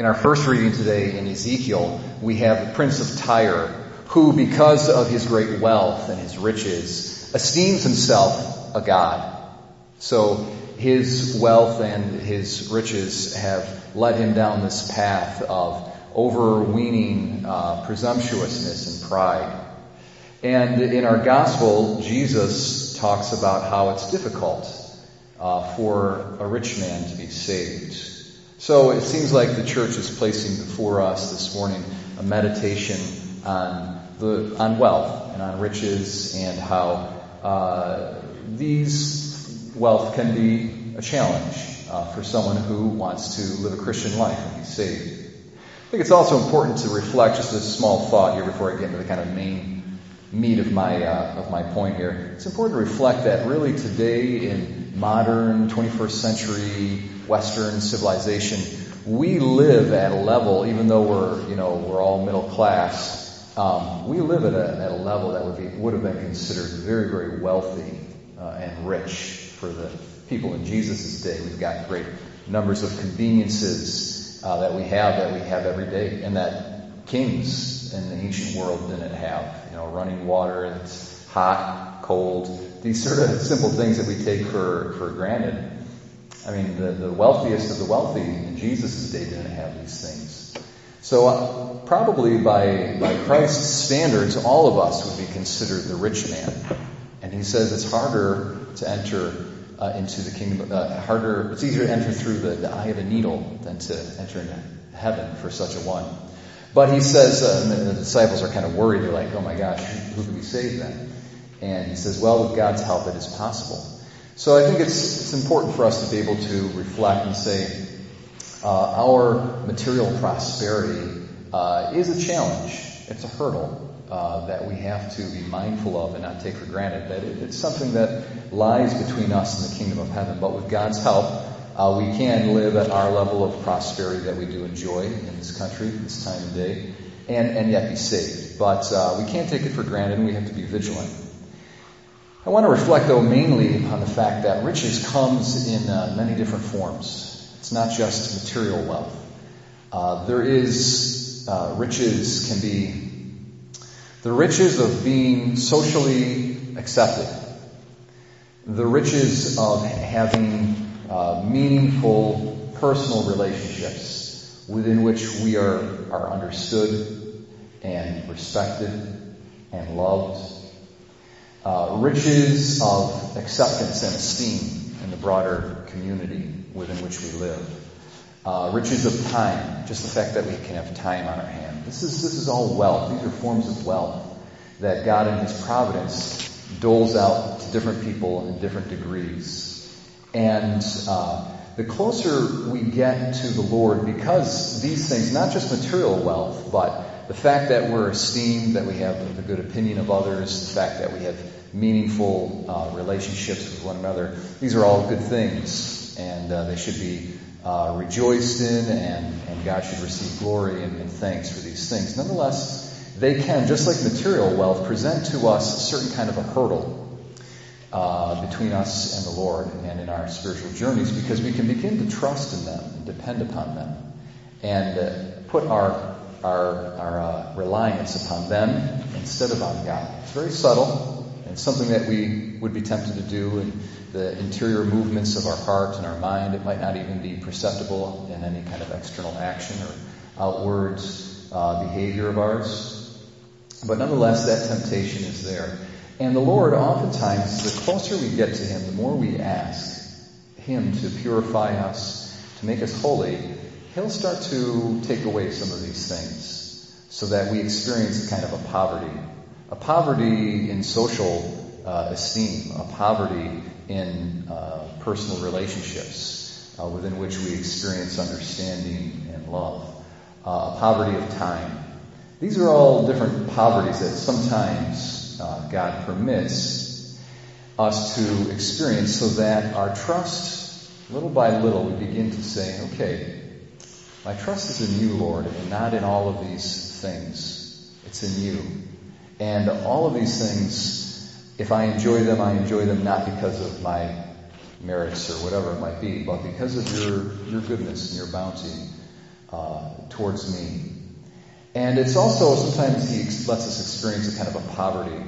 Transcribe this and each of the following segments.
In our first reading today in Ezekiel, we have the prince of Tyre, who, because of his great wealth and his riches, esteems himself a god. So his wealth and his riches have led him down this path of overweening uh, presumptuousness and pride. And in our gospel, Jesus talks about how it's difficult uh, for a rich man to be saved. So it seems like the church is placing before us this morning a meditation on the on wealth and on riches and how uh, these wealth can be a challenge uh, for someone who wants to live a Christian life and be saved. I think it's also important to reflect just a small thought here before I get into the kind of main meat of my uh, of my point here. It's important to reflect that really today in modern 21st century Western civilization, we live at a level, even though we're, you know, we're all middle class, um, we live at a, at a level that would be, would have been considered very, very wealthy uh, and rich for the people in Jesus' day. We've got great numbers of conveniences uh, that we have that we have every day, and that kings in the ancient world didn't have. You know, running water that's hot, cold, these sort of simple things that we take for, for granted. I mean, the, the wealthiest of the wealthy in Jesus' day didn't have these things. So uh, probably by, by Christ's standards, all of us would be considered the rich man. And he says it's harder to enter uh, into the kingdom, uh, harder, it's easier to enter through the, the, eye of a needle than to enter into heaven for such a one. But he says, uh, the disciples are kind of worried. They're like, oh my gosh, who can be saved then? And he says, well, with God's help, it is possible. So I think it's, it's important for us to be able to reflect and say uh, our material prosperity uh, is a challenge. It's a hurdle uh, that we have to be mindful of and not take for granted. That it, it's something that lies between us and the kingdom of heaven. But with God's help, uh, we can live at our level of prosperity that we do enjoy in this country, this time of day, and, and yet be saved. But uh, we can't take it for granted, and we have to be vigilant. I want to reflect, though, mainly on the fact that riches comes in uh, many different forms. It's not just material wealth. Uh, there is uh, riches can be the riches of being socially accepted, the riches of having uh, meaningful personal relationships within which we are, are understood and respected and loved uh, riches of acceptance and esteem in the broader community within which we live. Uh, riches of time, just the fact that we can have time on our hand. This is, this is all wealth. These are forms of wealth that God in His providence doles out to different people in different degrees. And uh, the closer we get to the Lord, because these things, not just material wealth, but the fact that we're esteemed, that we have the good opinion of others, the fact that we have meaningful uh, relationships with one another, these are all good things, and uh, they should be uh, rejoiced in, and, and God should receive glory and, and thanks for these things. Nonetheless, they can, just like material wealth, present to us a certain kind of a hurdle uh, between us and the Lord and in our spiritual journeys because we can begin to trust in them and depend upon them and uh, put our our, our uh, reliance upon them instead of on God. It's very subtle and something that we would be tempted to do in the interior movements of our heart and our mind. It might not even be perceptible in any kind of external action or outward uh, behavior of ours. But nonetheless, that temptation is there. And the Lord, oftentimes, the closer we get to Him, the more we ask Him to purify us, to make us holy, he'll start to take away some of these things so that we experience kind of a poverty. A poverty in social uh, esteem, a poverty in uh, personal relationships uh, within which we experience understanding and love, uh, a poverty of time. These are all different poverties that sometimes uh, God permits us to experience so that our trust, little by little, we begin to say, okay, my trust is in you, Lord, and not in all of these things. It's in you. And all of these things, if I enjoy them, I enjoy them not because of my merits or whatever it might be, but because of your, your goodness and your bounty. uh, towards me. And it's also sometimes He lets us experience a kind of a poverty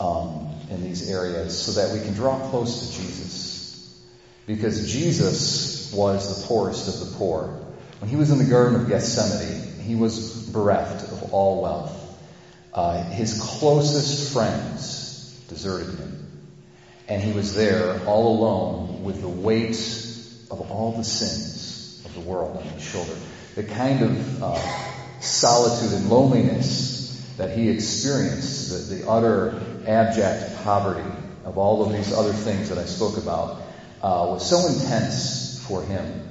um, in these areas so that we can draw close to Jesus. Because Jesus was the poorest of the poor. When He was in the Garden of Gethsemane, He was bereft of all wealth. Uh, his closest friends deserted him. And he was there all alone with the weight of all the sins of the world on his shoulder. The kind of uh, solitude and loneliness that he experienced, the, the, utter abject poverty of all of these other things that I spoke about, uh, was so intense for him.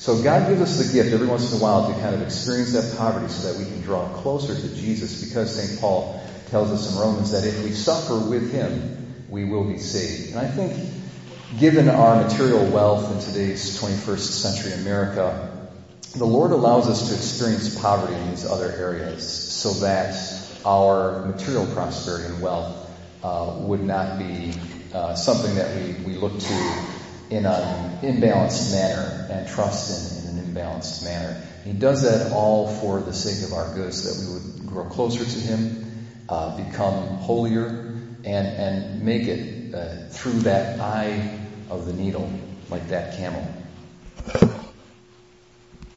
So God gives us the gift every once in a while to kind of experience that poverty so that we can draw closer to Jesus because St. Paul tells us in Romans that if we suffer with him, we will be saved. And I think, given our material wealth in today's 21st century America, the Lord allows us to experience poverty in these other areas so that our material prosperity and wealth uh, would not be uh, something that we, we look to in an imbalanced manner and trust in in an imbalanced manner. He does that all for the sake of our good so that we would grow closer to Him, uh, become holier, and, and make it uh, through that eye of the needle, like that camel.